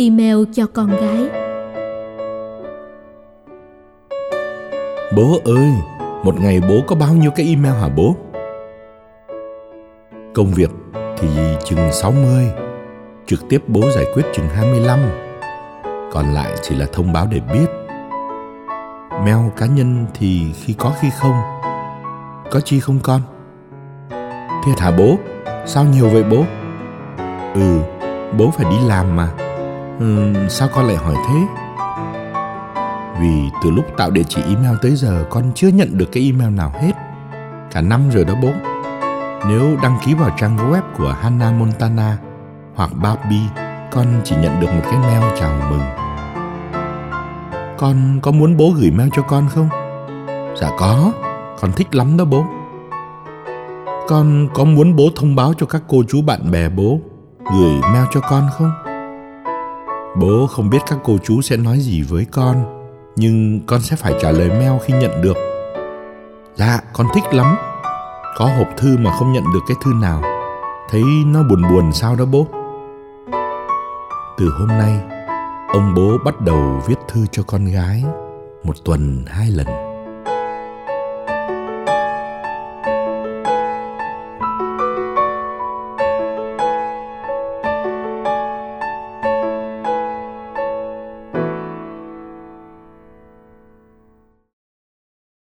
email cho con gái Bố ơi, một ngày bố có bao nhiêu cái email hả bố? Công việc thì chừng 60, trực tiếp bố giải quyết chừng 25. Còn lại chỉ là thông báo để biết. Mail cá nhân thì khi có khi không. Có chi không con? Thiệt hả bố? Sao nhiều vậy bố? Ừ, bố phải đi làm mà. Ừ, sao con lại hỏi thế? Vì từ lúc tạo địa chỉ email tới giờ con chưa nhận được cái email nào hết. Cả năm rồi đó bố. Nếu đăng ký vào trang web của Hannah Montana hoặc Barbie, con chỉ nhận được một cái mail chào mừng. Con có muốn bố gửi mail cho con không? Dạ có, con thích lắm đó bố. Con có muốn bố thông báo cho các cô chú bạn bè bố gửi mail cho con không? Bố không biết các cô chú sẽ nói gì với con, nhưng con sẽ phải trả lời mail khi nhận được. Dạ con thích lắm. Có hộp thư mà không nhận được cái thư nào. Thấy nó buồn buồn sao đó bố? Từ hôm nay, ông bố bắt đầu viết thư cho con gái một tuần hai lần.